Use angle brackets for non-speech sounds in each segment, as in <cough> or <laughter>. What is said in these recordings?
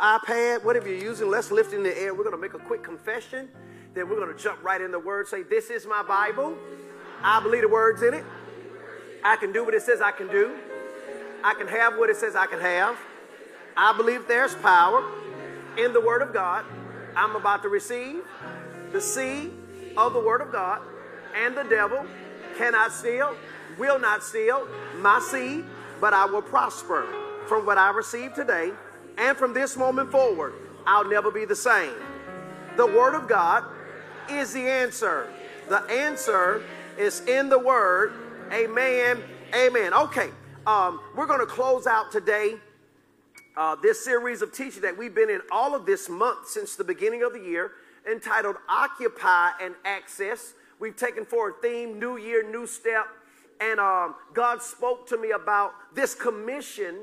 iPad, whatever you're using, let's lift in the air. We're going to make a quick confession. Then we're going to jump right in the word. Say, This is my Bible. I believe the words in it. I can do what it says I can do. I can have what it says I can have. I believe there's power in the Word of God. I'm about to receive the seed of the Word of God, and the devil cannot steal, will not steal my seed, but I will prosper from what I receive today. And from this moment forward, I'll never be the same. The Word of God is the answer. The answer is in the Word. Amen. Amen. Okay, um, we're going to close out today uh, this series of teaching that we've been in all of this month since the beginning of the year entitled Occupy and Access. We've taken for a theme, New Year, New Step. And um, God spoke to me about this commission.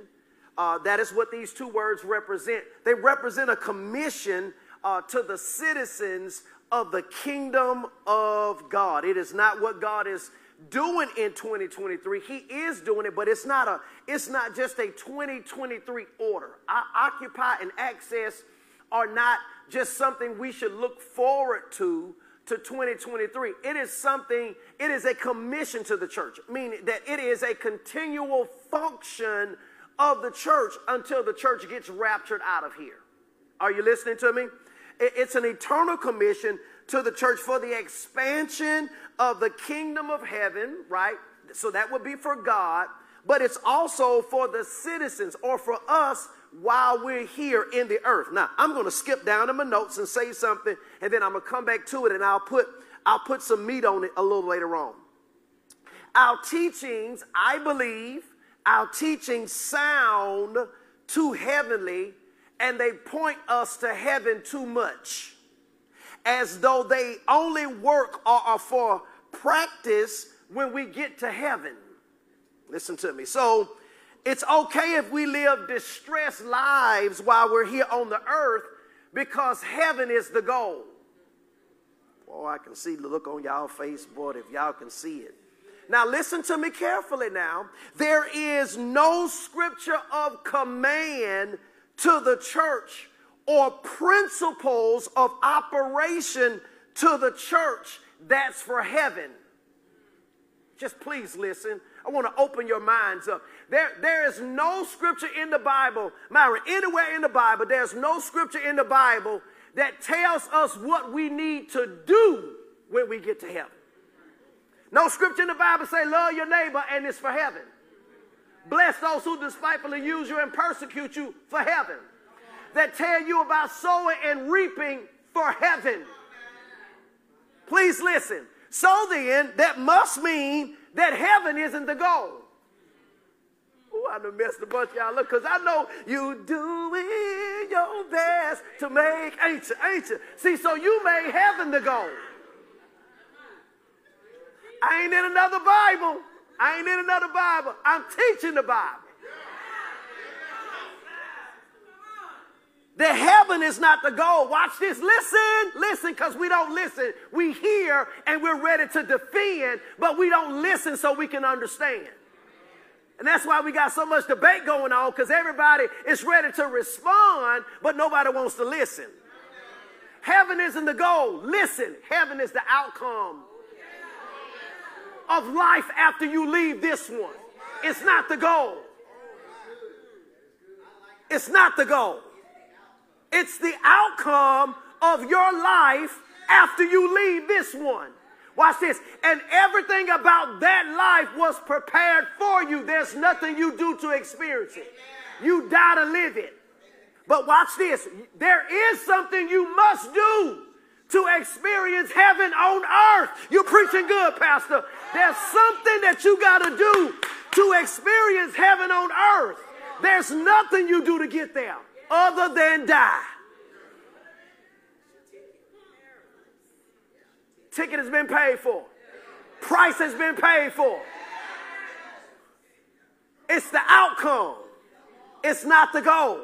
Uh, that is what these two words represent. They represent a commission uh, to the citizens of the kingdom of God. It is not what God is doing in 2023. He is doing it, but it's not a it's not just a 2023 order. I, occupy and access are not just something we should look forward to to 2023. It is something, it is a commission to the church, meaning that it is a continual function of the church until the church gets raptured out of here. Are you listening to me? It's an eternal commission to the church for the expansion of the kingdom of heaven, right? So that would be for God, but it's also for the citizens or for us while we're here in the earth. Now, I'm going to skip down in my notes and say something, and then I'm going to come back to it and I'll put I'll put some meat on it a little later on. Our teachings, I believe, our teachings sound too heavenly and they point us to heaven too much as though they only work or are for practice when we get to heaven. Listen to me. So it's okay if we live distressed lives while we're here on the earth because heaven is the goal. Oh, I can see the look on y'all face, boy, if y'all can see it. Now, listen to me carefully now. There is no scripture of command to the church or principles of operation to the church that's for heaven. Just please listen. I want to open your minds up. There, there is no scripture in the Bible, Myron, anywhere in the Bible, there's no scripture in the Bible that tells us what we need to do when we get to heaven. No scripture in the Bible say, love your neighbor and it's for heaven. Bless those who despitefully use you and persecute you for heaven that tell you about sowing and reaping for heaven. Please listen. So then, that must mean that heaven isn't the goal. Oh, I done messed a bunch y'all up because I know you doing your best to make, ain't you, ain't you? See, so you made heaven the goal. I ain't in another Bible. I ain't in another Bible. I'm teaching the Bible. The heaven is not the goal. Watch this. Listen, listen, because we don't listen. We hear and we're ready to defend, but we don't listen so we can understand. And that's why we got so much debate going on because everybody is ready to respond, but nobody wants to listen. Heaven isn't the goal. Listen, heaven is the outcome of life after you leave this one. It's not the goal. It's not the goal. It's the outcome of your life after you leave this one. Watch this. And everything about that life was prepared for you. There's nothing you do to experience it. You die to live it. But watch this. There is something you must do to experience heaven on earth. You're preaching good, Pastor. There's something that you got to do to experience heaven on earth. There's nothing you do to get there other than die. Ticket has been paid for. Price has been paid for. It's the outcome. It's not the goal.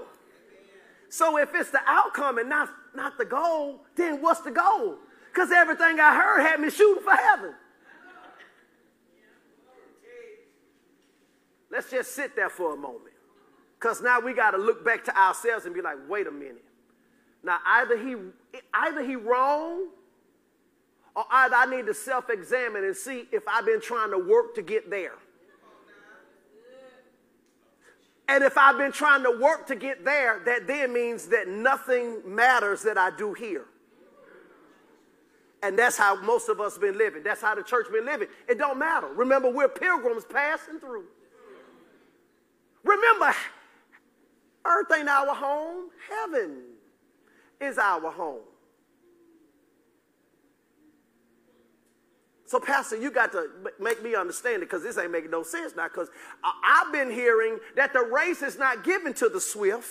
So if it's the outcome and not, not the goal, then what's the goal? Because everything I heard had me shooting for heaven. Let's just sit there for a moment. Because now we got to look back to ourselves and be like, wait a minute. Now either he either he wrong, or either I need to self-examine and see if I've been trying to work to get there. And if I've been trying to work to get there, that then means that nothing matters that I do here. And that's how most of us been living. That's how the church been living. It don't matter. Remember, we're pilgrims passing through. Remember, earth ain't our home. Heaven is our home. So, Pastor, you got to make me understand it because this ain't making no sense now. Because I've been hearing that the race is not given to the swift,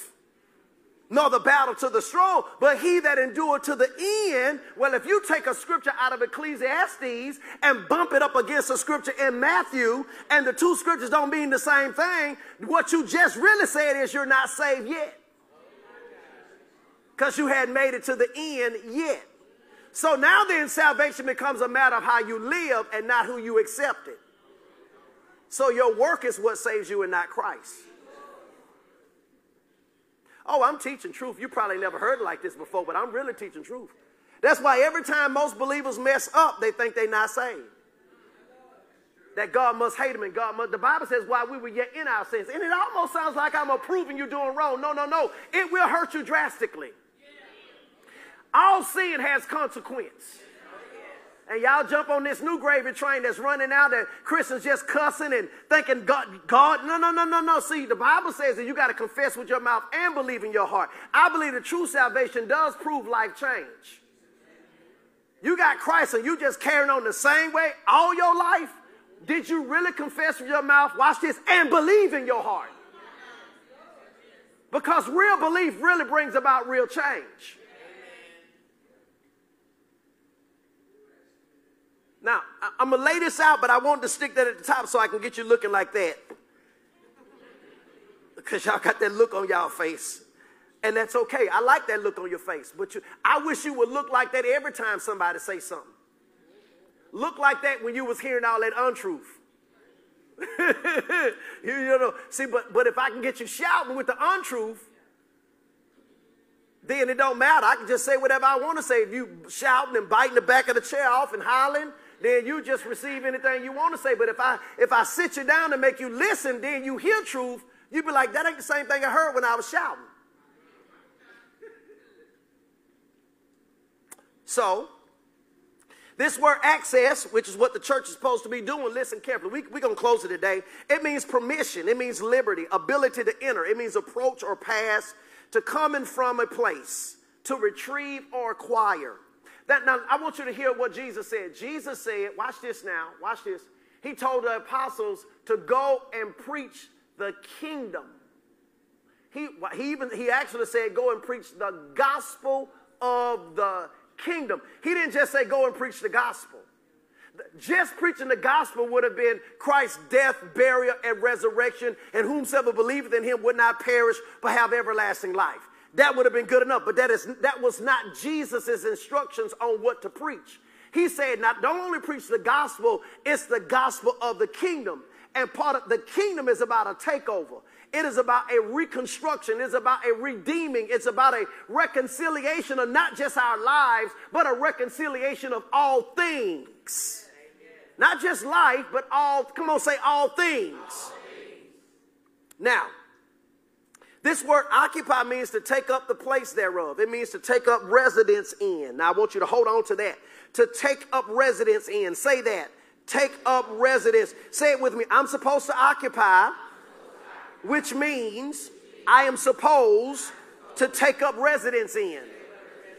nor the battle to the strong, but he that endured to the end. Well, if you take a scripture out of Ecclesiastes and bump it up against a scripture in Matthew, and the two scriptures don't mean the same thing, what you just really said is you're not saved yet. Because you hadn't made it to the end yet. So now then, salvation becomes a matter of how you live and not who you accepted. So your work is what saves you and not Christ. Oh, I'm teaching truth. You probably never heard it like this before, but I'm really teaching truth. That's why every time most believers mess up, they think they're not saved. That God must hate them and God must. The Bible says, while we were yet in our sins. And it almost sounds like I'm approving you doing wrong. No, no, no. It will hurt you drastically. All sin has consequence. And y'all jump on this new gravy train that's running out that Christians just cussing and thinking God, God, no, no, no, no, no. See, the Bible says that you got to confess with your mouth and believe in your heart. I believe the true salvation does prove life change. You got Christ and you just carrying on the same way all your life. Did you really confess with your mouth, watch this, and believe in your heart? Because real belief really brings about real change. Now, I'm going to lay this out, but I want to stick that at the top so I can get you looking like that. Because y'all got that look on y'all face. And that's okay. I like that look on your face. But you, I wish you would look like that every time somebody say something. Look like that when you was hearing all that untruth. <laughs> you, know, see, but, but if I can get you shouting with the untruth, then it don't matter. I can just say whatever I want to say. If you shouting and biting the back of the chair off and hollering, then you just receive anything you want to say. But if I if I sit you down and make you listen, then you hear truth, you'd be like, that ain't the same thing I heard when I was shouting. So, this word access, which is what the church is supposed to be doing, listen carefully. We, we're going to close it today. It means permission, it means liberty, ability to enter, it means approach or pass, to come in from a place, to retrieve or acquire. That, now, I want you to hear what Jesus said. Jesus said, watch this now, watch this. He told the apostles to go and preach the kingdom. He, he even he actually said, go and preach the gospel of the kingdom. He didn't just say, go and preach the gospel. Just preaching the gospel would have been Christ's death, burial, and resurrection, and whomsoever believeth in him would not perish but have everlasting life. That would have been good enough, but that, is, that was not Jesus' instructions on what to preach. He said, not don't only preach the gospel, it's the gospel of the kingdom. And part of the kingdom is about a takeover. It is about a reconstruction. It's about a redeeming. It's about a reconciliation of not just our lives, but a reconciliation of all things. Amen. Not just life, but all, come on, say all things. all things. Now, this word occupy means to take up the place thereof. It means to take up residence in. Now, I want you to hold on to that. To take up residence in. Say that. Take up residence. Say it with me. I'm supposed to occupy, which means I am supposed to take up residence in.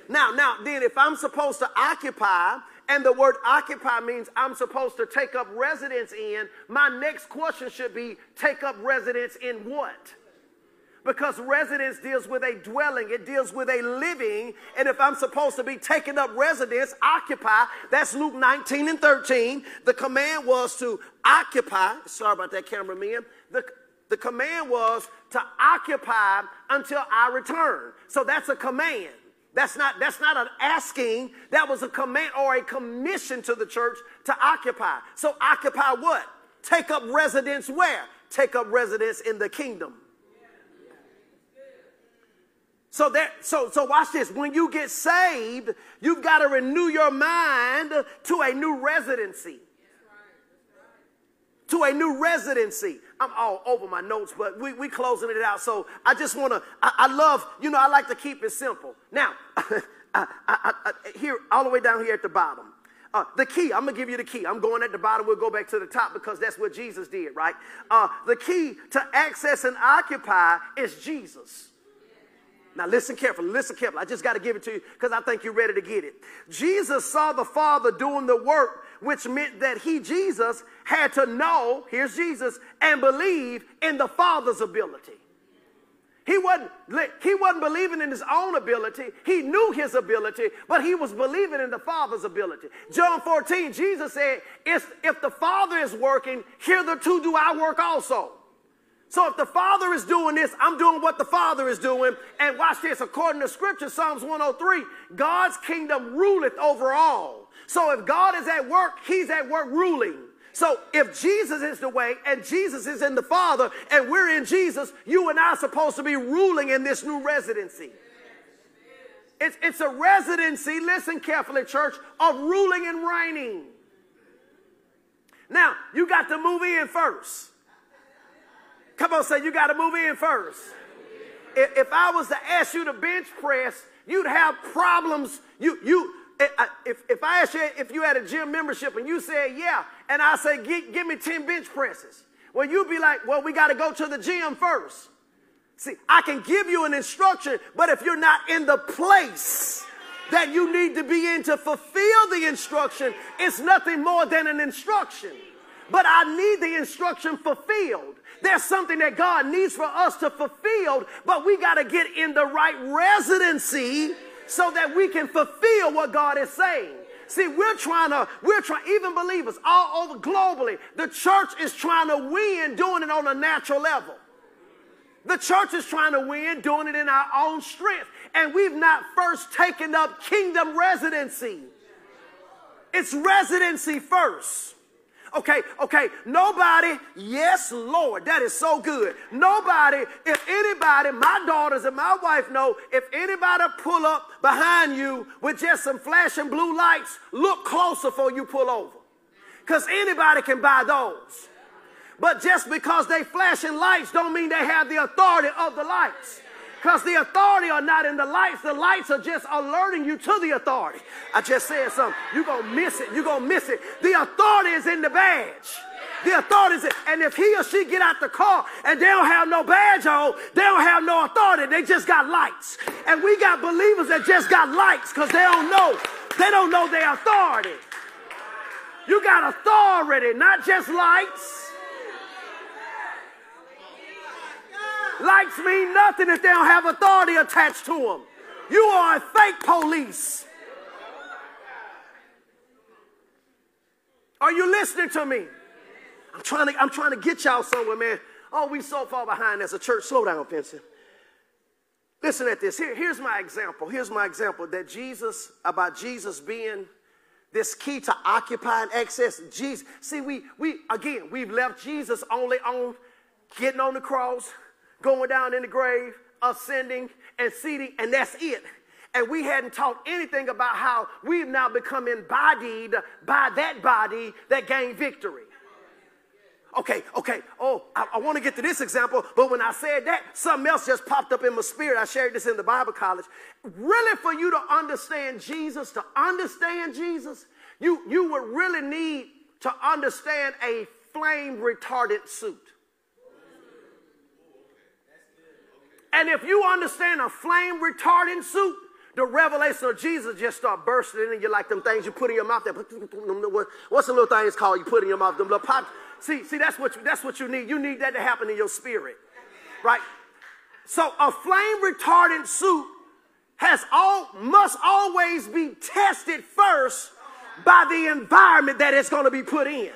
Now, now, then, if I'm supposed to occupy, and the word occupy means I'm supposed to take up residence in, my next question should be take up residence in what? Because residence deals with a dwelling, it deals with a living. And if I'm supposed to be taking up residence, occupy, that's Luke 19 and 13. The command was to occupy. Sorry about that, cameraman. The, the command was to occupy until I return. So that's a command. That's not, that's not an asking. That was a command or a commission to the church to occupy. So occupy what? Take up residence where? Take up residence in the kingdom. So that so so watch this. When you get saved, you've got to renew your mind to a new residency. To a new residency. I'm all over my notes, but we we closing it out. So I just want to. I, I, love. You know, I like to keep it simple. Now, <laughs> I, I, here all the way down here at the bottom. Uh, the key, I'm gonna give you the key. I'm going at the bottom, we'll go back to the top because that's what Jesus did, right? Uh, the key to access and occupy is Jesus. Now, listen carefully, listen carefully. I just got to give it to you because I think you're ready to get it. Jesus saw the Father doing the work, which meant that he, Jesus, had to know, here's Jesus, and believe in the Father's ability. He wasn't, he wasn't believing in his own ability. He knew his ability, but he was believing in the Father's ability. John 14, Jesus said, if, if the Father is working, hitherto do I work also. So if the Father is doing this, I'm doing what the Father is doing. And watch this, according to Scripture, Psalms 103, God's kingdom ruleth over all. So if God is at work, He's at work ruling. So if Jesus is the way and Jesus is in the Father and we're in Jesus, you and I are supposed to be ruling in this new residency. It's, it's a residency, listen carefully, church, of ruling and reigning. Now, you got to move in first. Come on, say you got to move in first. If, I was to ask you to bench press, you'd have problems. You, you, eh, if, if I asked you if you had a gym membership and you said, yeah, and I say, give me 10 bench presses, well, you'd be like, well, we got to go to the gym first. See, I can give you an instruction, but if you're not in the place that you need to be in to fulfill the instruction, it's nothing more than an instruction. But I need the instruction fulfilled. There's something that God needs for us to fulfill, but we got to get in the right residency so that we can fulfill what God is saying. See, we're trying to, we're trying, even believers all over globally, the church is trying to win doing it on a natural level. The church is trying to win doing it in our own strength. And we've not first taken up kingdom residency. It's residency first. Okay, okay, nobody, yes, Lord, that is so good. Nobody, if anybody, my daughters and my wife know, if anybody pull up behind you with just some flashing blue lights, look closer before you pull over. Because anybody can buy those. But just because they flashing lights don't mean they have the authority of the lights. Because the authority are not in the lights. The lights are just alerting you to the authority. I just said something. You're going to miss it. You're going to miss it. The authority is in the badge. The authority is in, and if he or she get out the car and they don't have no badge on, they don't have no authority. They just got lights. And we got believers that just got lights because they don't know. They don't know their authority. You got authority, not just lights. Lights mean nothing if they don't have authority attached to them. You are a fake police. Are you listening to me? I'm trying to, I'm trying to get y'all somewhere, man. Oh, we so far behind as a church. Slow down, Vincent. Listen at this. Here, here's my example. Here's my example that Jesus, about Jesus being this key to occupying access. Jesus. See, we, we again, we've left Jesus only on getting on the cross, going down in the grave, ascending, and seating, and that's it. And we hadn't taught anything about how we've now become embodied by that body that gained victory. Okay, okay. Oh, I, I want to get to this example, but when I said that, something else just popped up in my spirit. I shared this in the Bible college. Really, for you to understand Jesus, to understand Jesus, you, you would really need to understand a flame retardant suit. And if you understand a flame retardant suit, the revelation of Jesus just start bursting in you like them things you put in your mouth. That, what's the little thing it's called you put in your mouth? Them little pop. See, see, that's what you, that's what you need. You need that to happen in your spirit, right? So a flame retardant suit has all must always be tested first by the environment that it's going to be put in.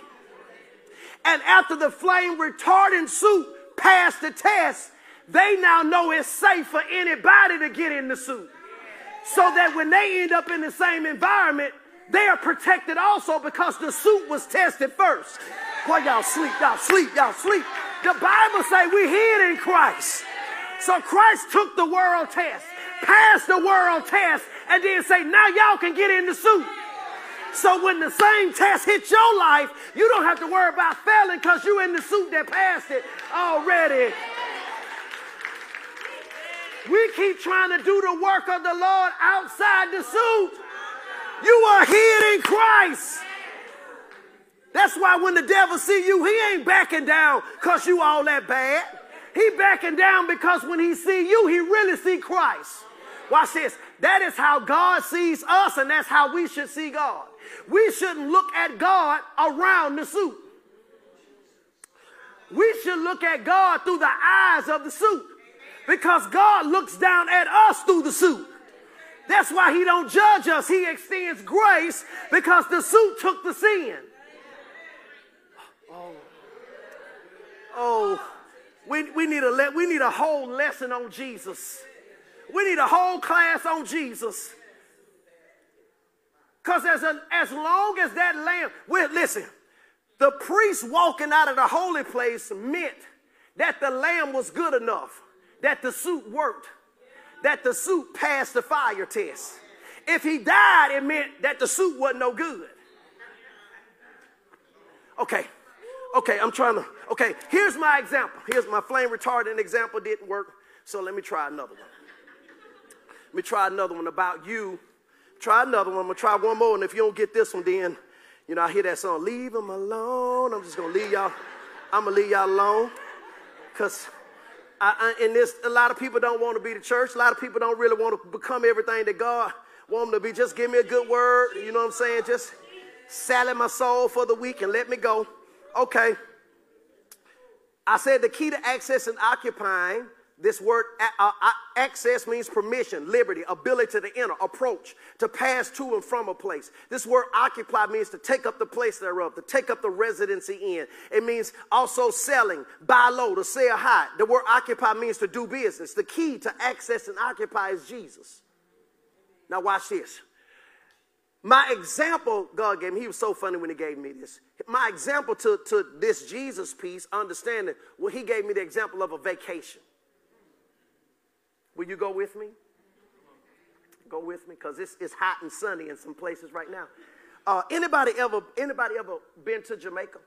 And after the flame retardant suit passed the test, they now know it's safe for anybody to get in the suit. So that when they end up in the same environment, they are protected also because the suit was tested first. Boy, y'all sleep, y'all sleep, y'all sleep. The Bible say we hid in Christ. So Christ took the world test. passed the world test, and then say, now y'all can get in the suit. So when the same test hits your life, you don't have to worry about failing because you're in the suit that passed it already. We keep trying to do the work of the Lord outside the suit. You are hid in Christ. That's why when the devil see you, he ain't backing down because you all that bad. He backing down because when he see you, he really see Christ. Watch this. That is how God sees us, and that's how we should see God. We shouldn't look at God around the suit. We should look at God through the eyes of the suit because God looks down at us through the suit. That's why he don't judge us. He extends grace because the suit took the sin. Oh, oh we, we, need a le- we need a whole lesson on Jesus. We need a whole class on Jesus. Because as, as long as that lamb, well, listen, the priest walking out of the holy place meant that the lamb was good enough, that the suit worked, that the suit passed the fire test. If he died, it meant that the suit wasn't no good. Okay, okay, I'm trying to, okay, here's my example. Here's my flame retardant example, didn't work, so let me try another one. Let me try another one about you Try another one. I'm to try one more. And if you don't get this one, then, you know, I hear that song, Leave them alone. I'm just to leave y'all. I'm to leave y'all alone. Because I, I, in this, a lot of people don't want to be the church. A lot of people don't really want to become everything that God want them to be. Just give me a good word. You know what I'm saying? Just sally my soul for the week and let me go. Okay. I said the key to access and occupying this word access means permission, liberty, ability to enter, approach, to pass to and from a place. This word occupy means to take up the place thereof, to take up the residency in. It means also selling, buy low, to sell high. The word occupy means to do business. The key to access and occupy is Jesus. Now, watch this. My example, God gave me, he was so funny when he gave me this. My example to, to this Jesus piece, understanding, well, he gave me the example of a vacation. Will you go with me? Go with me, because it's, it's hot and sunny in some places right now. Uh, anybody ever anybody ever been to Jamaica?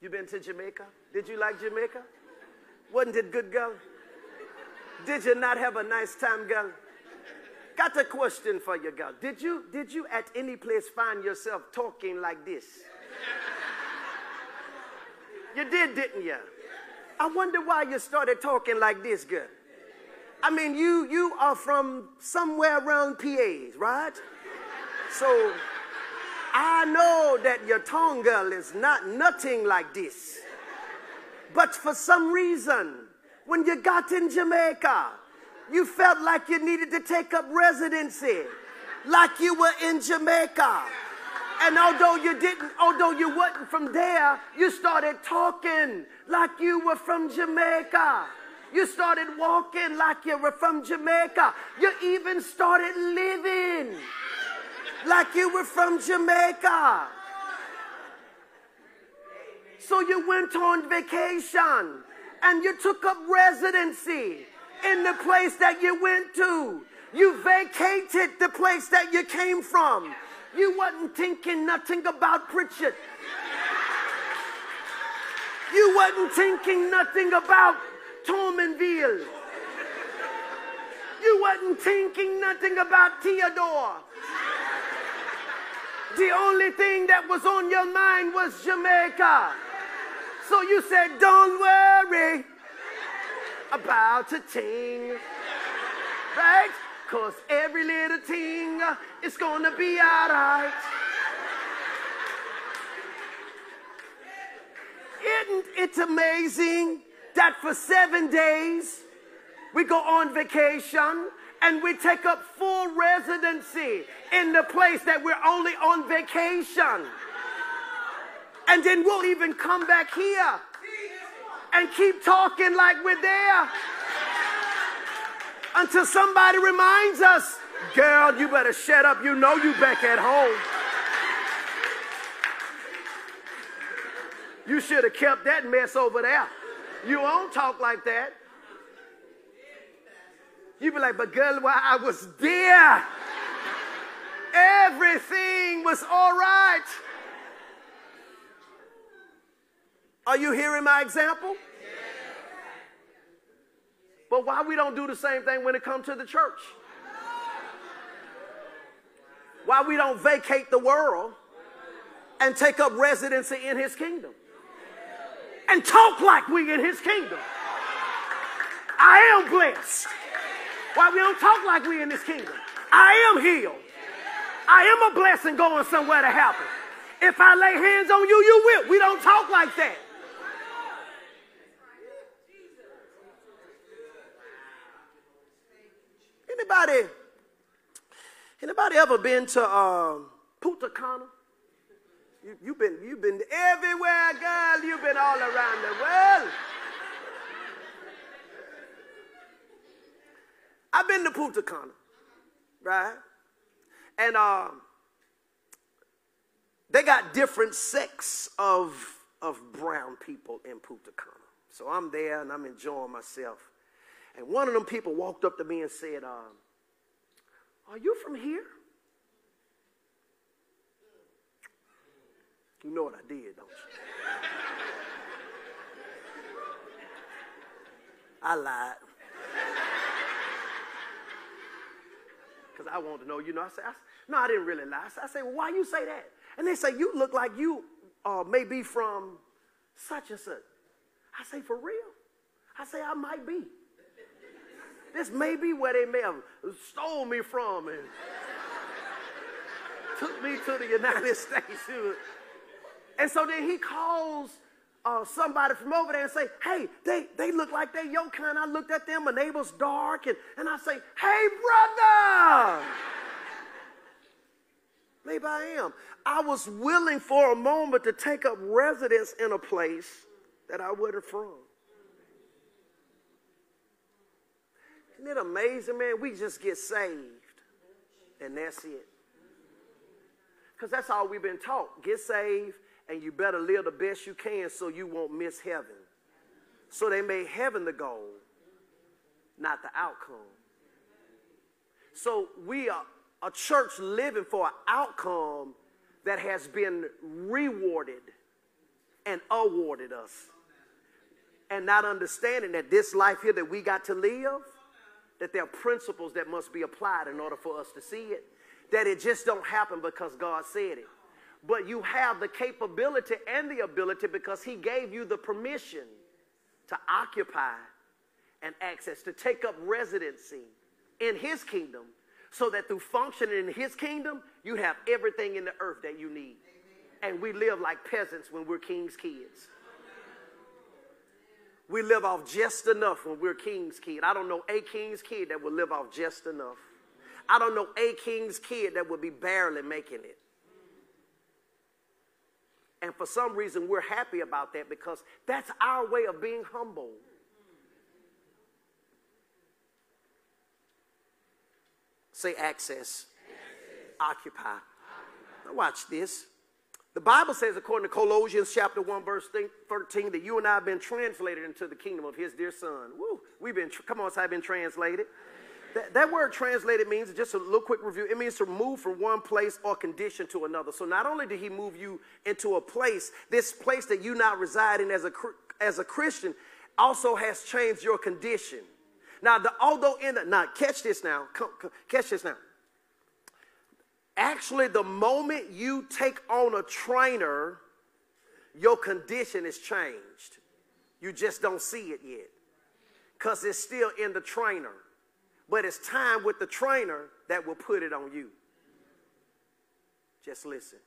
You been to Jamaica? Did you like Jamaica? Wasn't it good, girl? Did you not have a nice time, girl? Got a question for you, girl. Did you did you at any place find yourself talking like this? You did, didn't you? I wonder why you started talking like this, girl. I mean, you you are from somewhere around PAs, right? So I know that your tongue girl is not nothing like this. But for some reason, when you got in Jamaica, you felt like you needed to take up residency, like you were in Jamaica. And although you didn't, although you wasn't from there, you started talking like you were from Jamaica. You started walking like you were from Jamaica. You even started living like you were from Jamaica. So you went on vacation and you took up residency in the place that you went to. You vacated the place that you came from. You wasn't thinking nothing about Prichard. You wasn't thinking nothing about Toulminville. You wasn't thinking nothing about Theodore. The only thing that was on your mind was Jamaica. So you said, don't worry about a thing. Right? Cause every little thing is gonna be alright. Isn't it amazing that for seven days we go on vacation and we take up full residency in the place that we're only on vacation. And then we'll even come back here and keep talking like we're there until somebody reminds us, girl, you better shut up. You know you back at home. You should have kept that mess over there. You won't talk like that. You be like, but girl, while I was there, everything was all right. Are you hearing my example? But why we don't do the same thing when it comes to the church? Why we don't vacate the world and take up residency in his kingdom? And talk like we in his kingdom. I am blessed. Why we don't talk like we in this kingdom? I am healed. I am a blessing going somewhere to happen. If I lay hands on you, you will. We don't talk like that. Anybody, anybody ever been to um, Punta Cana? You, you've been, you've been everywhere, girl. You've been all around the world. I've been to Punta Cana, right? And um, they got different sects of, of brown people in Punta Cana. So I'm there and I'm enjoying myself. And one of them people walked up to me and said, um, Are you from here? You know what I did, don't you? I lied. Because I wanted to know, you know, I said, I, no, I didn't really lie. I said, well, why you say that? And they say, you look like you uh, may be from such and such. I say, for real? I say, I might be. This may be where they may have stole me from and took me to the United <laughs> States. And so then he calls uh, somebody from over there and say, hey, they, they look like they your kind. I looked at them, my neighbor's dark, and, and I say, hey, brother. <laughs> Maybe I am. I was willing for a moment to take up residence in a place that I wasn't from. Isn't it amazing, man? We just get saved, and that's it. Because that's all we've been taught. Get saved, and you better live the best you can so you won't miss heaven. So they made heaven the goal, not the outcome. So we are a church living for an outcome that has been rewarded and awarded us. And not understanding that this life here that we got to live that there are principles that must be applied in order for us to see it. That it just don't happen because God said it. But you have the capability and the ability because He gave you the permission to occupy and access, to take up residency in His kingdom, so that through functioning in His kingdom, you have everything in the earth that you need. And we live like peasants when we're king's kids. We live off just enough when we're king's kid. I don't know a king's kid that will live off just enough. I don't know a king's kid that would be barely making it. And for some reason, we're happy about that because that's our way of being humble. Say access, access. Occupy. Occupy. Now, watch this. The Bible says, according to Colossians chapter 1, verse 13, that you and I have been translated into the kingdom of his dear son. Woo, we've been, come on, say I've been translated. That, that word translated means, just a little quick review, it means to move from one place or condition to another. So not only did he move you into a place, this place that you now reside in as a, as a Christian also has changed your condition. Now, the, although in the, now catch this now, come, come, catch this now. Actually, the moment you take on a trainer, your condition is changed. You just don't see it yet because it's still in the trainer. But it's time with the trainer that will put it on you. Just listen.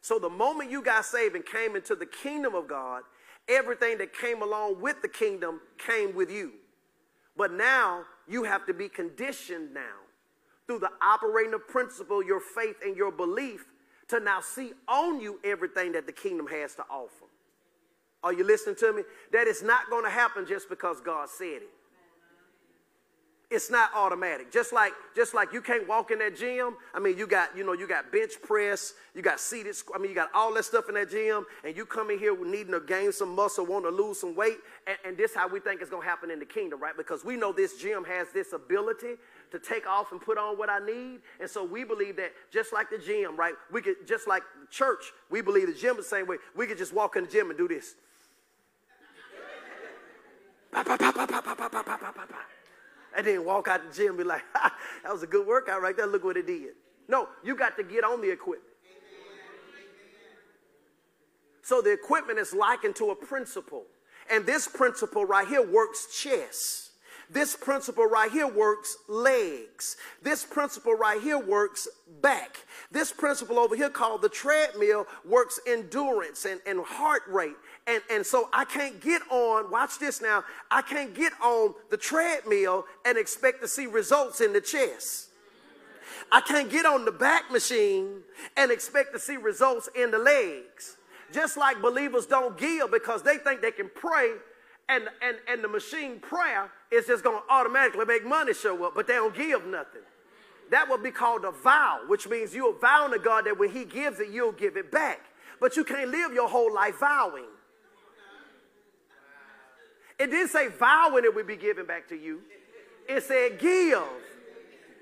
So, the moment you got saved and came into the kingdom of God, everything that came along with the kingdom came with you. But now you have to be conditioned now through the operating of principle, your faith, and your belief to now see on you everything that the kingdom has to offer. Are you listening to me? That is not going to happen just because God said it. It's not automatic. Just like just like you can't walk in that gym. I mean, you got you know you got bench press, you got seated. I mean, you got all that stuff in that gym, and you come in here needing to gain some muscle, want to lose some weight, and, and this how we think it's gonna happen in the kingdom, right? Because we know this gym has this ability to take off and put on what I need, and so we believe that just like the gym, right? We could just like church, we believe the gym the same way. We could just walk in the gym and do this. And then walk out the gym and be like, <laughs> that was a good workout right there. Look what it did. No, you got to get on the equipment. So the equipment is likened to a principle. And this principle right here works chess. This principle right here works legs. This principle right here works back. This principle over here called the treadmill works endurance and, and heart rate. And, and so I can't get on, watch this now, I can't get on the treadmill and expect to see results in the chest. I can't get on the back machine and expect to see results in the legs. Just like believers don't give because they think they can pray and, and, and the machine prayer is just going to automatically make money show up, but they don't give nothing. That would be called a vow, which means you're vowing to God that when He gives it, you'll give it back. But you can't live your whole life vowing. It didn't say vow vowing it would be given back to you, it said give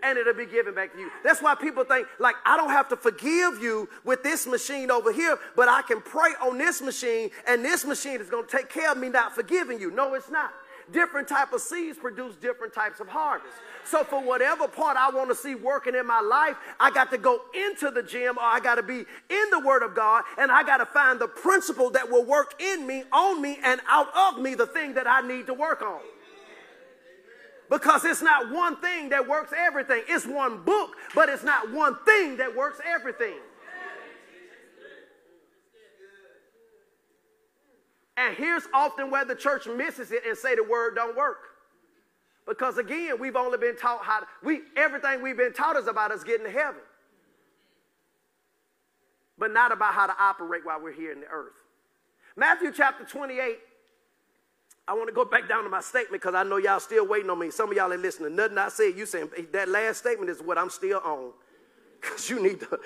and it'll be given back to you. That's why people think, like, I don't have to forgive you with this machine over here, but I can pray on this machine, and this machine is going to take care of me not forgiving you. No, it's not. Different type of seeds produce different types of harvest. So for whatever part I want to see working in my life, I got to go into the gym or I got to be in the Word of God and I got to find the principle that will work in me, on me, and out of me the thing that I need to work on. Because it's not one thing that works everything. It's one book, but it's not one thing that works everything. And here's often where the church misses it and say the word don't work. Because again, we've only been taught how to, we everything we've been taught is about us getting to heaven. But not about how to operate while we're here in the earth. Matthew chapter 28 I want to go back down to my statement because I know y'all still waiting on me. Some of y'all ain't listening. Nothing I said. You saying that last statement is what I'm still on. <laughs> Because you need to,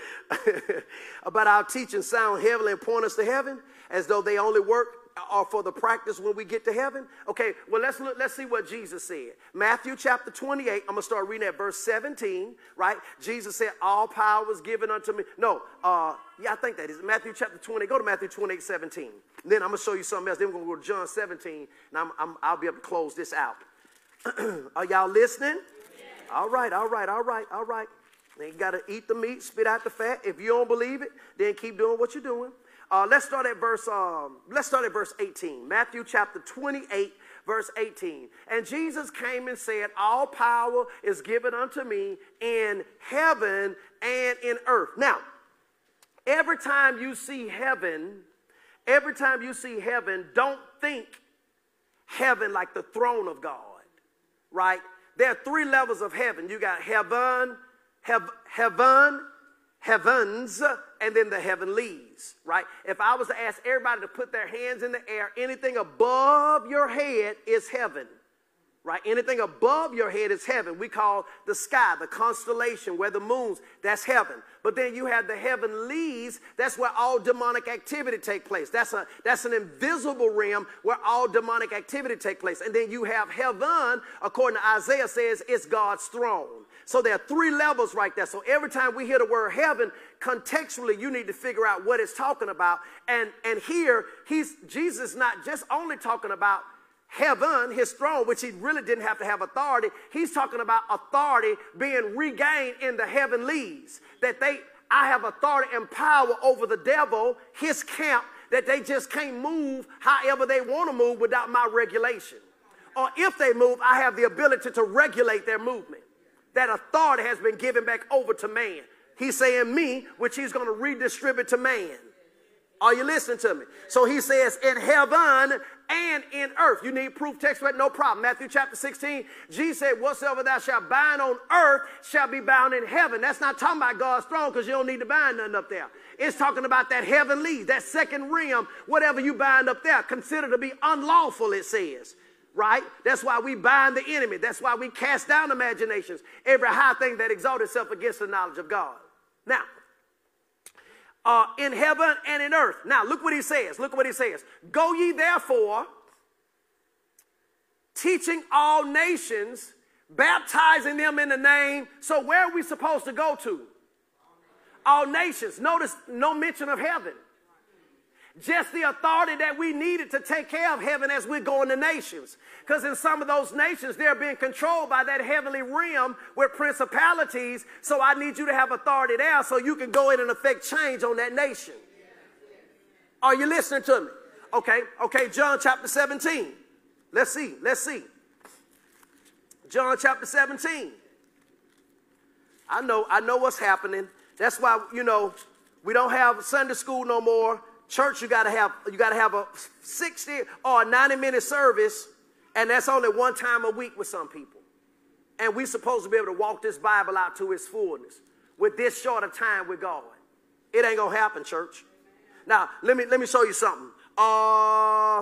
<laughs> about our teaching sound heavily and point us to heaven as though they only work or for the practice when we get to heaven? Okay, well, let's look, let's see what Jesus said. Matthew chapter 28, I'm gonna start reading at verse 17, right? Jesus said, All power was given unto me. No, uh, yeah, I think that is Matthew chapter 20. Go to Matthew 28, 17. Then I'm gonna show you something else. Then we're gonna go to John 17, and I'm, i will be able to close this out. <clears throat> Are y'all listening? Yeah. All right, all right, all right, all right. Then you gotta eat the meat, spit out the fat. If you don't believe it, then keep doing what you're doing. Uh, let's start at verse. Um, let's start at verse 18. Matthew chapter 28, verse 18. And Jesus came and said, "All power is given unto me in heaven and in earth." Now, every time you see heaven, every time you see heaven, don't think heaven like the throne of God, right? There are three levels of heaven. You got heaven, hev- heaven, heavens, and then the heavenlies, right? If I was to ask everybody to put their hands in the air, anything above your head is heaven, right? Anything above your head is heaven. We call the sky, the constellation, where the moons, that's heaven. But then you have the heavenlies, that's where all demonic activity take place. That's a that's an invisible realm where all demonic activity take place. And then you have heaven, according to Isaiah says, it's God's throne. So there are three levels right there. So every time we hear the word heaven, contextually, you need to figure out what it's talking about. And, and here, he's, Jesus not just only talking about heaven, his throne, which he really didn't have to have authority. He's talking about authority being regained in the heavenlies. That they, I have authority and power over the devil, his camp, that they just can't move however they want to move without my regulation. Or if they move, I have the ability to regulate their movement that authority has been given back over to man. He's saying me, which he's going to redistribute to man. Are you listening to me? So he says, in heaven and in earth. You need proof text for? No problem. Matthew chapter 16, Jesus said, Whatsoever thou shalt bind on earth shall be bound in heaven. That's not talking about God's throne because you don't need to bind nothing up there. It's talking about that heavenly, that second realm, whatever you bind up there, consider to be unlawful, it says right? That's why we bind the enemy. That's why we cast down imaginations, every high thing that exalts itself against the knowledge of God. Now, uh, in heaven and in earth. Now, look what he says. Look what he says. Go ye therefore, teaching all nations, baptizing them in the name. So, where are we supposed to go to? All nations. Notice no mention of heaven just the authority that we needed to take care of heaven as we're going to nations. Because in some of those nations, they're being controlled by that heavenly realm with principalities. So I need you to have authority there so you can go in and affect change on that nation. Are you listening to me? Okay, okay, John chapter 17. Let's see, let's see. John chapter 17. I know, I know what's happening. That's why, you know, we don't have Sunday school no more. Church, you gotta have you gotta have a 60 or a 90 minute service, and that's only one time a week with some people. And we're supposed to be able to walk this Bible out to its fullness with this short of time with God. It ain't gonna happen, church. Now, let me let me show you something. Uh,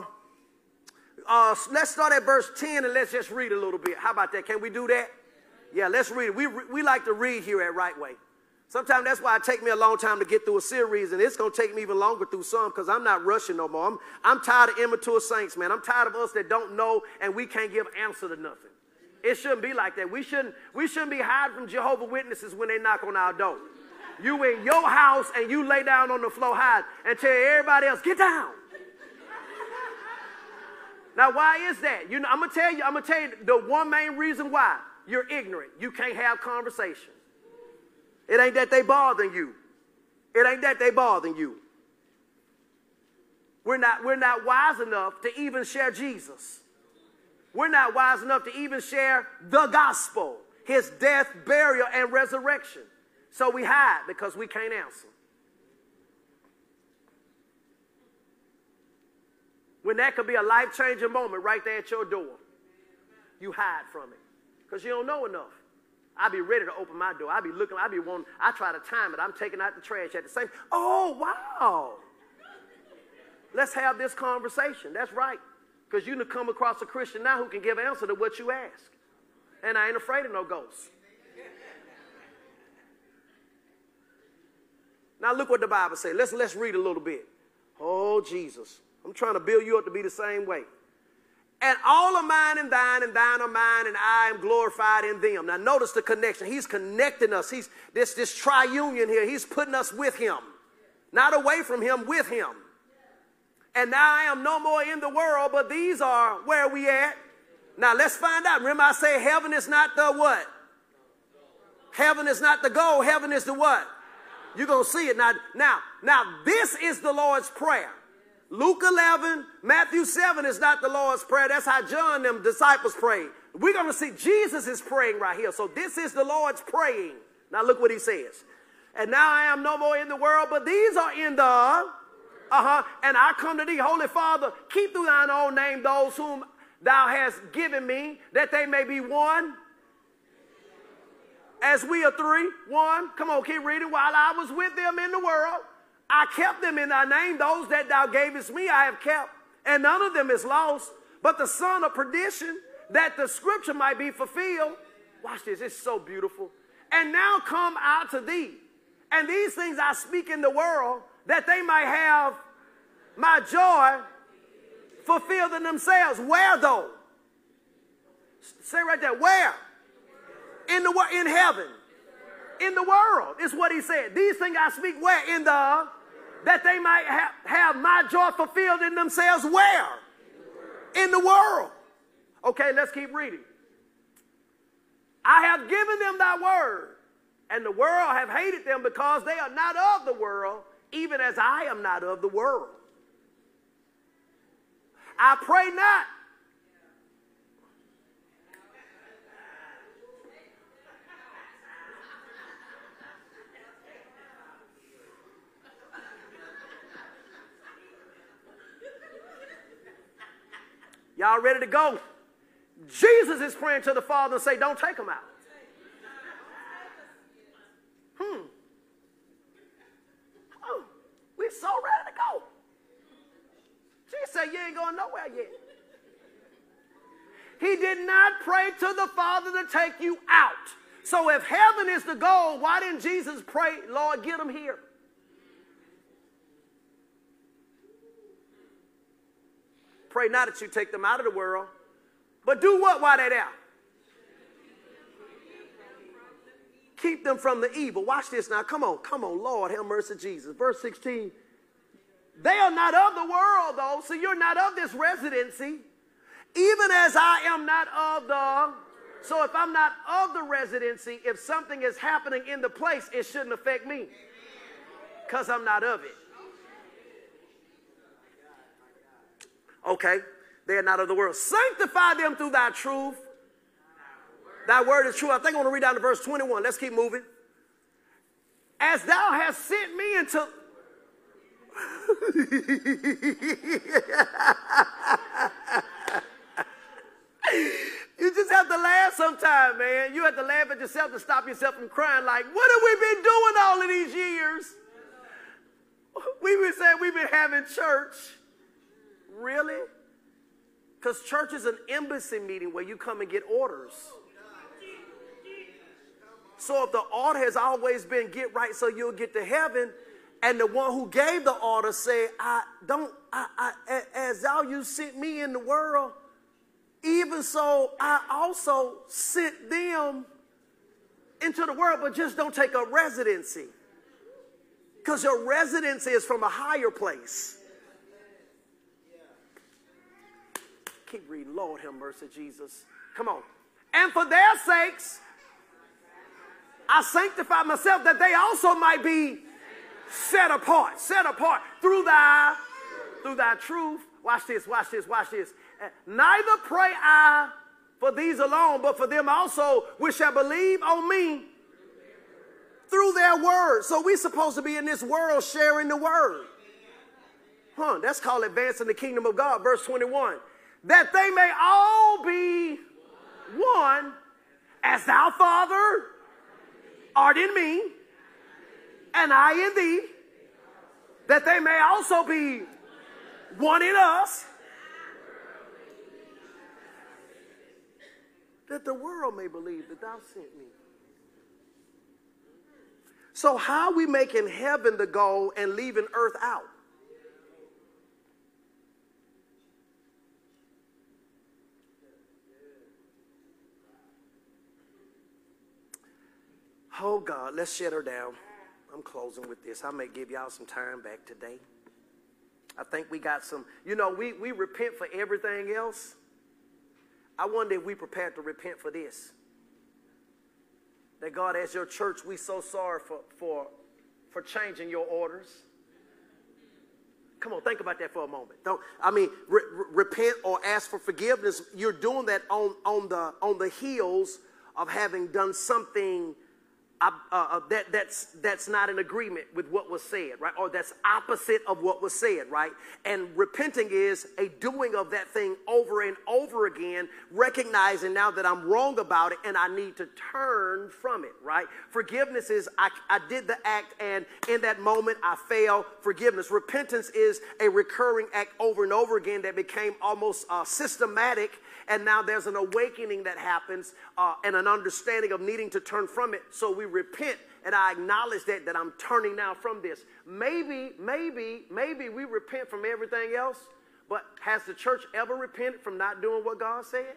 uh, let's start at verse 10 and let's just read a little bit. How about that? Can we do that? Yeah, let's read it. We, we like to read here at Right Way. Sometimes that's why it takes me a long time to get through a series, and it's going to take me even longer through some because I'm not rushing no more. I'm, I'm tired of immature saints, man. I'm tired of us that don't know and we can't give answer to nothing. It shouldn't be like that. We shouldn't, we shouldn't be hiding from Jehovah Witnesses when they knock on our door. You in your house and you lay down on the floor hide and tell everybody else, get down. now, why is that? You know, I'm gonna tell you, I'm gonna tell you the one main reason why. You're ignorant. You can't have conversation. It ain't that they bothering you. It ain't that they bothering you. We're not, we're not wise enough to even share Jesus. We're not wise enough to even share the gospel, his death, burial, and resurrection. So we hide because we can't answer. When that could be a life changing moment right there at your door, you hide from it because you don't know enough. I be ready to open my door. I be looking, I be wanting, I try to time it. I'm taking out the trash at the same. Oh, wow. Let's have this conversation. That's right. Because you come across a Christian now who can give answer to what you ask. And I ain't afraid of no ghosts. Now look what the Bible says. Let's let's read a little bit. Oh Jesus. I'm trying to build you up to be the same way and all of mine and thine and thine are mine and I am glorified in them. Now notice the connection. He's connecting us. He's this this triunion here. He's putting us with him. Not away from him, with him. And now I am no more in the world, but these are where we at. Now let's find out. Remember I say heaven is not the what? Heaven is not the goal. Heaven is the what? You're to see it now. Now, now this is the Lord's prayer. Luke 11, Matthew 7 is not the Lord's Prayer. That's how John them disciples prayed. We're going to see Jesus is praying right here. So this is the Lord's praying. Now look what he says. And now I am no more in the world, but these are in the, uh-huh, and I come to thee, Holy Father, keep through thine own name those whom thou hast given me, that they may be one. As we are three, one. Come on, keep reading. While I was with them in the world, I kept them in thy name. Those that thou gavest me, I have kept, and none of them is lost, but the son of perdition, that the scripture might be fulfilled. Watch this, it's so beautiful. And now come out to thee. And these things I speak in the world, that they might have my joy fulfilled in themselves. Where though? Say right there, where? In the in heaven. In the world is what he said. These things I speak where? In the that they might ha- have my joy fulfilled in themselves where? In the, in the world. Okay, let's keep reading. I have given them thy word, and the world have hated them because they are not of the world, even as I am not of the world. I pray not Y'all ready to go? Jesus is praying to the Father and say, don't take them out. Hmm. Oh, we're so ready to go. Jesus said, you ain't going nowhere yet. He did not pray to the Father to take you out. So if heaven is the goal, why didn't Jesus pray, Lord, get them here? Pray not that you take them out of the world, but do what while they're there? Keep them from the evil. Watch this now. Come on, come on, Lord, have mercy, Jesus. Verse 16. They are not of the world, though, so you're not of this residency, even as I am not of the. So if I'm not of the residency, if something is happening in the place, it shouldn't affect me because I'm not of it. Okay, they are not of the world. Sanctify them through thy truth. Thy word is true. I think I want to read down to verse 21. Let's keep moving. As thou hast sent me into. <laughs> you just have to laugh sometime, man. You have to laugh at yourself to stop yourself from crying, like, what have we been doing all of these years? We've been saying we've been having church. Really? Because church is an embassy meeting where you come and get orders. So if the order has always been get right so you'll get to heaven, and the one who gave the order said, I don't, I, I, as thou you sent me in the world, even so I also sent them into the world, but just don't take a residency. Because your residency is from a higher place. Keep reading. Lord have mercy, Jesus. Come on. And for their sakes, I sanctify myself that they also might be set apart, set apart through thy through thy truth. Watch this, watch this, watch this. Neither pray I for these alone, but for them also which shall believe on me through their word. So we're supposed to be in this world sharing the word. Huh, that's called advancing the kingdom of God. Verse 21. That they may all be one as thou, Father, art in me, and I in thee, that they may also be one in us, that the world may believe that thou sent me. So, how are we making heaven the goal and leaving earth out? Oh God, let's shut her down. I'm closing with this. I may give y'all some time back today. I think we got some, you know, we, we repent for everything else. I wonder if we prepared to repent for this. That God, as your church, we so sorry for, for, for changing your orders. Come on, think about that for a moment. Don't I mean re- re- repent or ask for forgiveness? You're doing that on on the on the heels of having done something uh, uh, that, that's, that's not in agreement with what was said, right? Or that's opposite of what was said, right? And repenting is a doing of that thing over and over again, recognizing now that I'm wrong about it and I need to turn from it, right? Forgiveness is I, I did the act and in that moment I fail. Forgiveness. Repentance is a recurring act over and over again that became almost uh, systematic and now there's an awakening that happens uh, and an understanding of needing to turn from it. So we repent, and I acknowledge that that I'm turning now from this. Maybe, maybe, maybe we repent from everything else, but has the church ever repented from not doing what God said?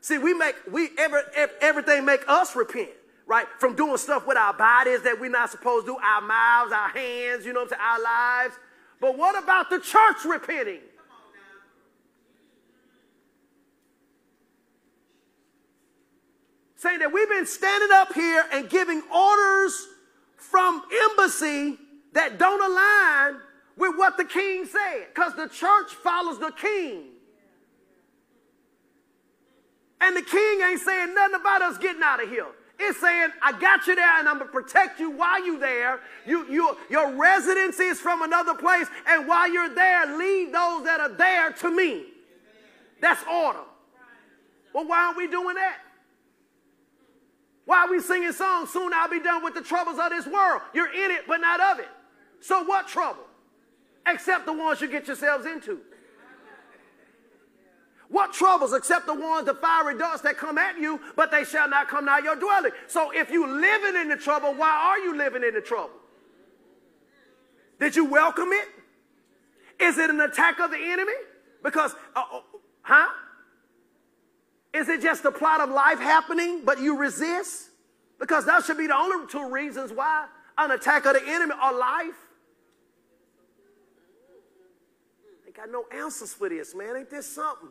See, we make we ever everything make us repent right? From doing stuff with our bodies that we're not supposed to do, our mouths, our hands, you know saying, our lives. But what about the church repenting? Saying that we've been standing up here and giving orders from embassy that don't align with what the king said because the church follows the king. And the king ain't saying nothing about us getting out of here. It's saying, I got you there and I'm going to protect you while you're there. You, you, your residency is from another place. And while you're there, lead those that are there to me. That's order. Well, why aren't we doing that? Why are we singing songs? Soon I'll be done with the troubles of this world. You're in it, but not of it. So what trouble? Except the ones you get yourselves into. What troubles except the ones, the fiery darts that come at you, but they shall not come nigh your dwelling. So if you living in the trouble, why are you living in the trouble? Did you welcome it? Is it an attack of the enemy? Because, uh, uh huh? Is it just a plot of life happening, but you resist? Because that should be the only two reasons why an attack of the enemy or life. Ain't got no answers for this, man. Ain't this something?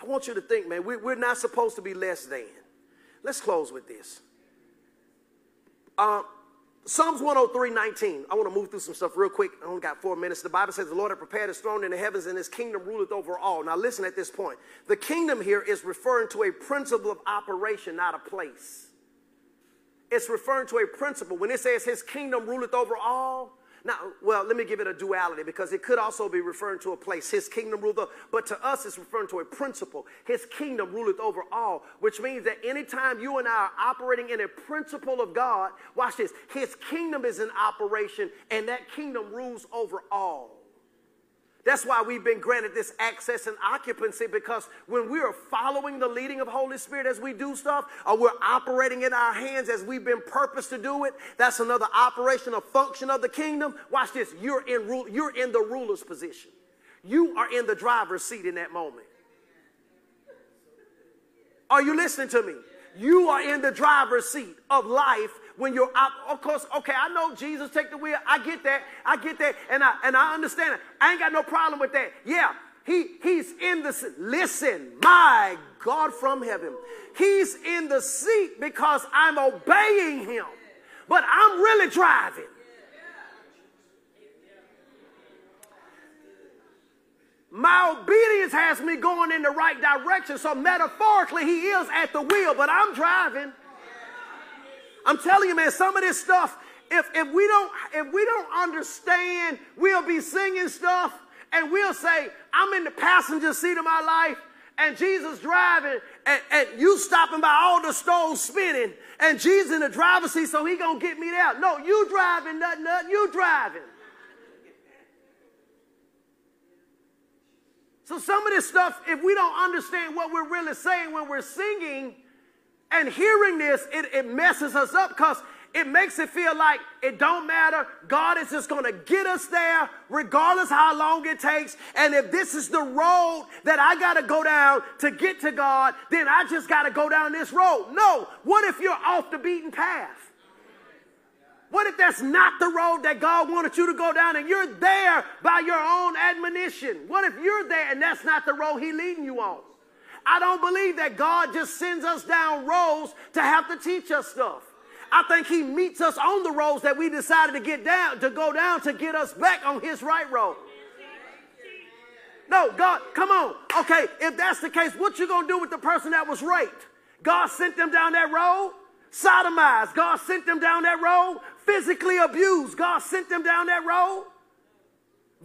I want you to think, man, we, are not supposed to be less than. Let's close with this. Uh, Psalms 103, 19. I want to move through some stuff real quick. I only got four minutes. The Bible says the Lord had prepared his throne in the heavens and his kingdom ruleth over all. Now listen at this point. The kingdom here is referring to a principle of operation, not a place. It's referring to a principle. When it says his kingdom ruleth over all, now, well, let me give it a duality because it could also be referring to a place. His kingdom ruleth, but to us it's referring to a principle. His kingdom ruleth over all, which means that anytime you and I are operating in a principle of God, watch this, his kingdom is in operation and that kingdom rules over all. That's why we've been granted this access and occupancy because when we are following the leading of Holy Spirit as we do stuff, or we're operating in our hands as we've been purposed to do it, that's another operation, a function of the kingdom. Watch this. You're in rule, you're in the ruler's position. You are in the driver's seat in that moment. Are you listening to me? You are in the driver's seat of life when you're of course, okay, I know Jesus take the wheel. I get that. I get that. And I and I understand it. I ain't got no problem with that. Yeah. He he's in the listen, my God from heaven. He's in the seat because I'm obeying him. But I'm really driving. My obedience has me going in the right direction. So metaphorically, he is at the wheel, but I'm driving. I'm telling you, man, some of this stuff, if, if we don't if we don't understand, we'll be singing stuff and we'll say, I'm in the passenger seat of my life and Jesus driving and, and you stopping by all the stones spinning and Jesus in the driver's seat so he gonna get me out. No, you driving, nothing, nothing, you driving. So some of this stuff, if we don't understand what we're really saying when we're singing, and hearing this, it, it messes us up because it makes it feel like it don't matter. God is just going to get us there regardless how long it takes. And if this is the road that I got to go down to get to God, then I just got to go down this road. No. What if you're off the beaten path? What if that's not the road that God wanted you to go down and you're there by your own admonition? What if you're there and that's not the road He's leading you on? I don't believe that God just sends us down roads to have to teach us stuff. I think he meets us on the roads that we decided to get down, to go down to get us back on his right road. No, God, come on. Okay, if that's the case, what you gonna do with the person that was raped? God sent them down that road, sodomized. God sent them down that road, physically abused. God sent them down that road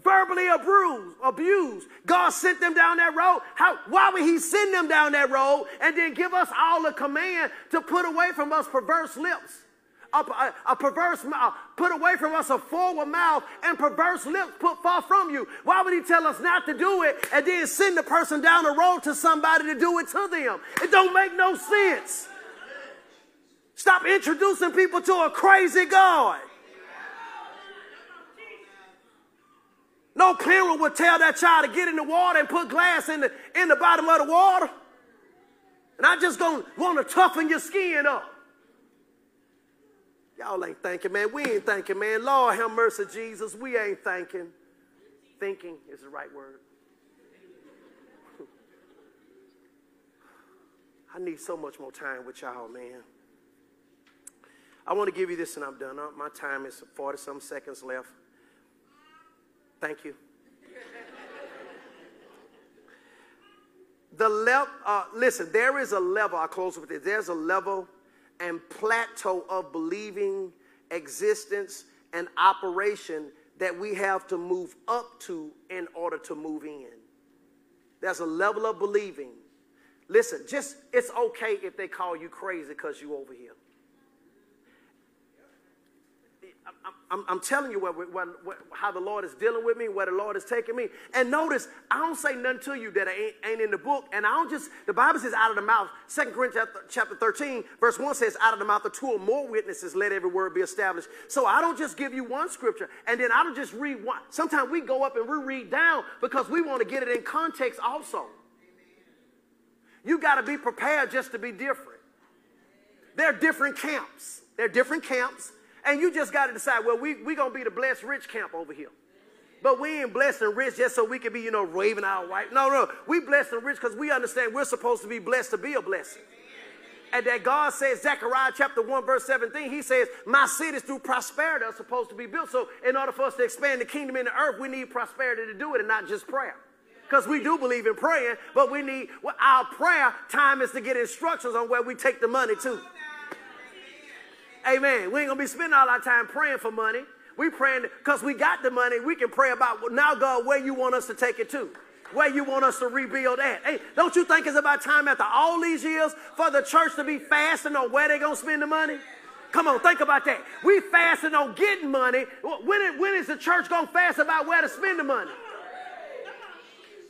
verbally abused, abused. God sent them down that road. How, why would he send them down that road and then give us all a command to put away from us perverse lips? A, a, a perverse mouth, put away from us a forward mouth and perverse lips put far from you. Why would he tell us not to do it and then send the person down the road to somebody to do it to them? It don't make no sense. Stop introducing people to a crazy God. No parent would tell that child to get in the water and put glass in the, in the bottom of the water. And I just gonna want to toughen your skin up. Y'all ain't thinking, man. We ain't thinking, man. Lord have mercy, Jesus. We ain't thinking. Thinking is the right word. <laughs> I need so much more time with y'all, man. I want to give you this and I'm done. Uh, my time is 40 some seconds left. Thank you. the level, uh, listen, there is a level, I'll close with this. There's a level and plateau of believing existence and operation that we have to move up to in order to move in. There's a level of believing. Listen, just it's okay if they call you crazy because you over here. I'm, I'm telling you what, what, what, how the Lord is dealing with me, where the Lord is taking me. And notice, I don't say nothing to you that ain't, ain't in the book. And I don't just, the Bible says out of the mouth, 2 Corinthians chapter 13, verse 1 says, out of the mouth of two or more witnesses, let every word be established. So I don't just give you one scripture and then I don't just read one. Sometimes we go up and we read down because we want to get it in context also. You got to be prepared just to be different. There are different camps. There are different camps. And you just got to decide, well, we're we going to be the blessed rich camp over here. But we ain't blessed and rich just so we can be, you know, raving our white. No, no. We blessed and rich because we understand we're supposed to be blessed to be a blessing. And that God says, Zechariah chapter 1, verse 17, he says, My cities through prosperity are supposed to be built. So, in order for us to expand the kingdom in the earth, we need prosperity to do it and not just prayer. Because we do believe in praying, but we need well, our prayer time is to get instructions on where we take the money to. Amen. We ain't gonna be spending all our time praying for money. We praying because we got the money. We can pray about now, God, where you want us to take it to, where you want us to rebuild at. Hey, don't you think it's about time after all these years for the church to be fasting on where they gonna spend the money? Come on, think about that. We fasting on getting money. When, when is the church gonna fast about where to spend the money?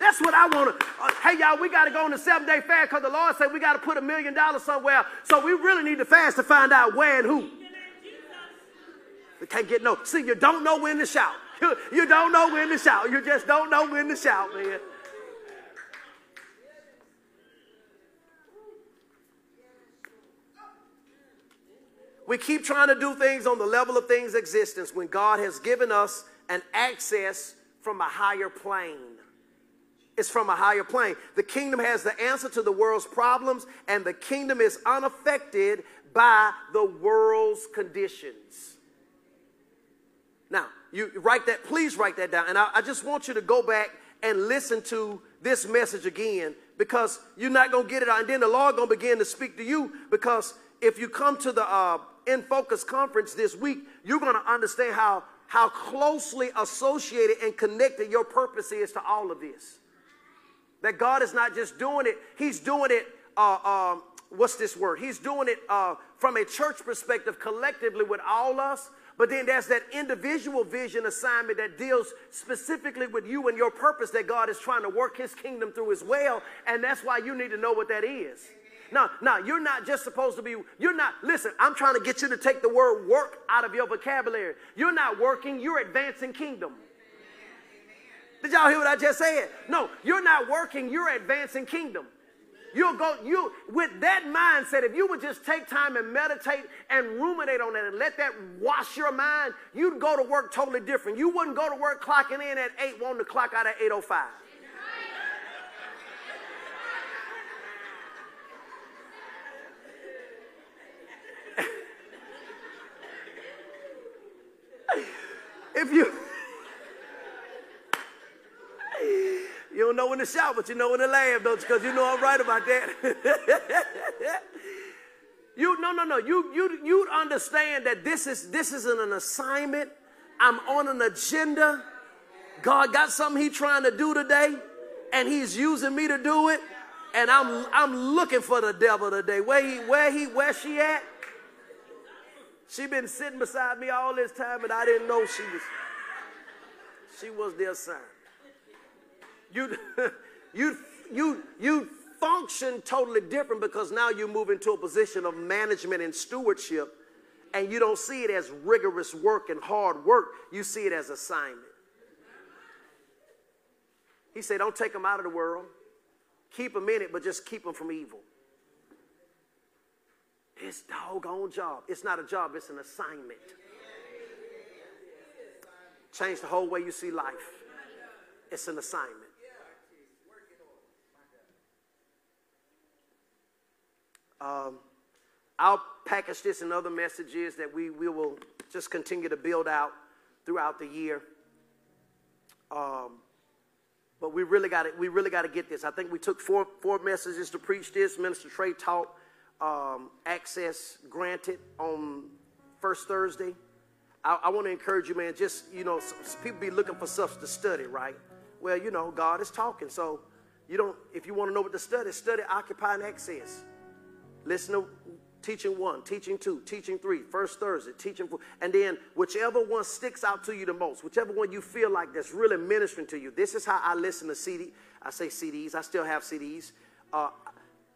That's what I want to. Uh, hey, y'all, we got to go on a seven day fast because the Lord said we got to put a million dollars somewhere. So we really need to fast to find out where and who. We can't get no. See, you don't know when to shout. You, <laughs> you don't know when to shout. You just don't know when to shout, man. We keep trying to do things on the level of things existence when God has given us an access from a higher plane. It's from a higher plane. The kingdom has the answer to the world's problems, and the kingdom is unaffected by the world's conditions. Now, you write that, please write that down. And I, I just want you to go back and listen to this message again because you're not going to get it. And then the Lord going to begin to speak to you because if you come to the uh, In Focus conference this week, you're going to understand how, how closely associated and connected your purpose is to all of this. That God is not just doing it, He's doing it, uh, um, what's this word? He's doing it uh, from a church perspective collectively with all us. But then there's that individual vision assignment that deals specifically with you and your purpose that God is trying to work His kingdom through as well. And that's why you need to know what that is. Now, now you're not just supposed to be, you're not, listen, I'm trying to get you to take the word work out of your vocabulary. You're not working, you're advancing kingdom. Did y'all hear what I just said? No, you're not working, you're advancing kingdom. You'll go, you, with that mindset, if you would just take time and meditate and ruminate on that and let that wash your mind, you'd go to work totally different. You wouldn't go to work clocking in at 8, wanting to clock out at 8.05. <laughs> if you You don't know when to shout, but you know when to laugh, don't you? Because you know I'm right about that. <laughs> you no no no. You you you understand that this is this isn't an assignment. I'm on an agenda. God got something He's trying to do today, and He's using me to do it. And I'm I'm looking for the devil today. Where he where he where she at? She been sitting beside me all this time, and I didn't know she was she was the assignment you <laughs> you you you function totally different because now you move into a position of management and stewardship and you don't see it as rigorous work and hard work. You see it as assignment. He said don't take them out of the world. Keep them in it but just keep them from evil. It's doggone job. It's not a job it's an assignment. Change the whole way you see life. It's an assignment Um, I'll package this in other messages that we, we will just continue to build out throughout the year. Um, but we really got we really got to get this. I think we took four four messages to preach this. Minister Trey taught um, access granted on first Thursday. I, I want to encourage you, man. Just you know, people be looking for stuff to study, right? Well, you know, God is talking, so you don't. If you want to know what to study, study occupy and access. Listen to teaching one, teaching two, teaching three, first Thursday, teaching four, and then whichever one sticks out to you the most, whichever one you feel like that's really ministering to you. This is how I listen to CD. I say CDs. I still have CDs. Uh,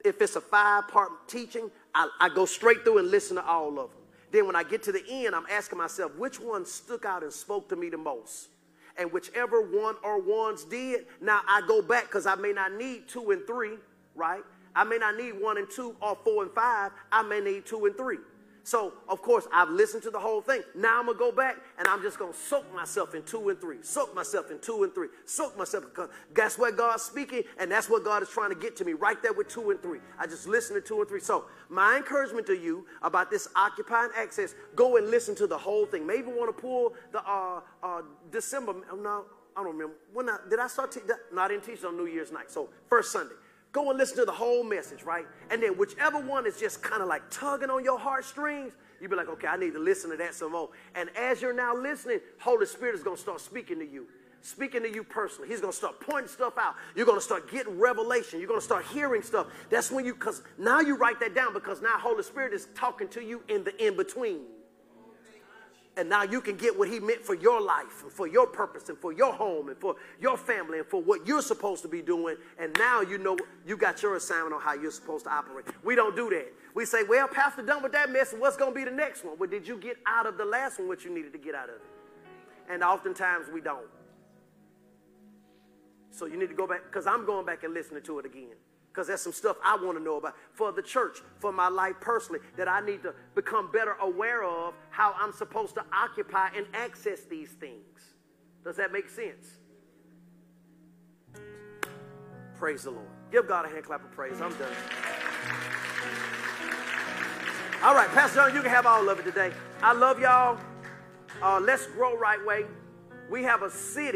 if it's a five-part teaching, I, I go straight through and listen to all of them. Then when I get to the end, I'm asking myself, which one stuck out and spoke to me the most? And whichever one or ones did, now I go back because I may not need two and three, right? I may not need one and two or four and five. I may need two and three. So, of course, I've listened to the whole thing. Now I'm going to go back and I'm just going to soak myself in two and three. Soak myself in two and three. Soak myself because that's what God's speaking and that's what God is trying to get to me right there with two and three. I just listen to two and three. So, my encouragement to you about this occupying access, go and listen to the whole thing. Maybe want to pull the uh, uh, December. No, I don't remember. When I, did I start? Te- no, I didn't teach on New Year's night. So, first Sunday. Go and listen to the whole message, right? And then whichever one is just kind of like tugging on your heartstrings, you be like, okay, I need to listen to that some more. And as you're now listening, Holy Spirit is going to start speaking to you, speaking to you personally. He's going to start pointing stuff out. You're going to start getting revelation. You're going to start hearing stuff. That's when you, because now you write that down because now Holy Spirit is talking to you in the in between. And now you can get what he meant for your life and for your purpose and for your home and for your family and for what you're supposed to be doing. And now you know you got your assignment on how you're supposed to operate. We don't do that. We say, well, Pastor, done with that mess. What's going to be the next one? Well, did you get out of the last one what you needed to get out of it? And oftentimes we don't. So you need to go back, because I'm going back and listening to it again because there's some stuff I want to know about for the church, for my life personally, that I need to become better aware of how I'm supposed to occupy and access these things. Does that make sense? Praise the Lord. Give God a hand clap of praise. I'm done. All right, Pastor John, you can have all of it today. I love y'all. Uh, let's grow right way. We have a city.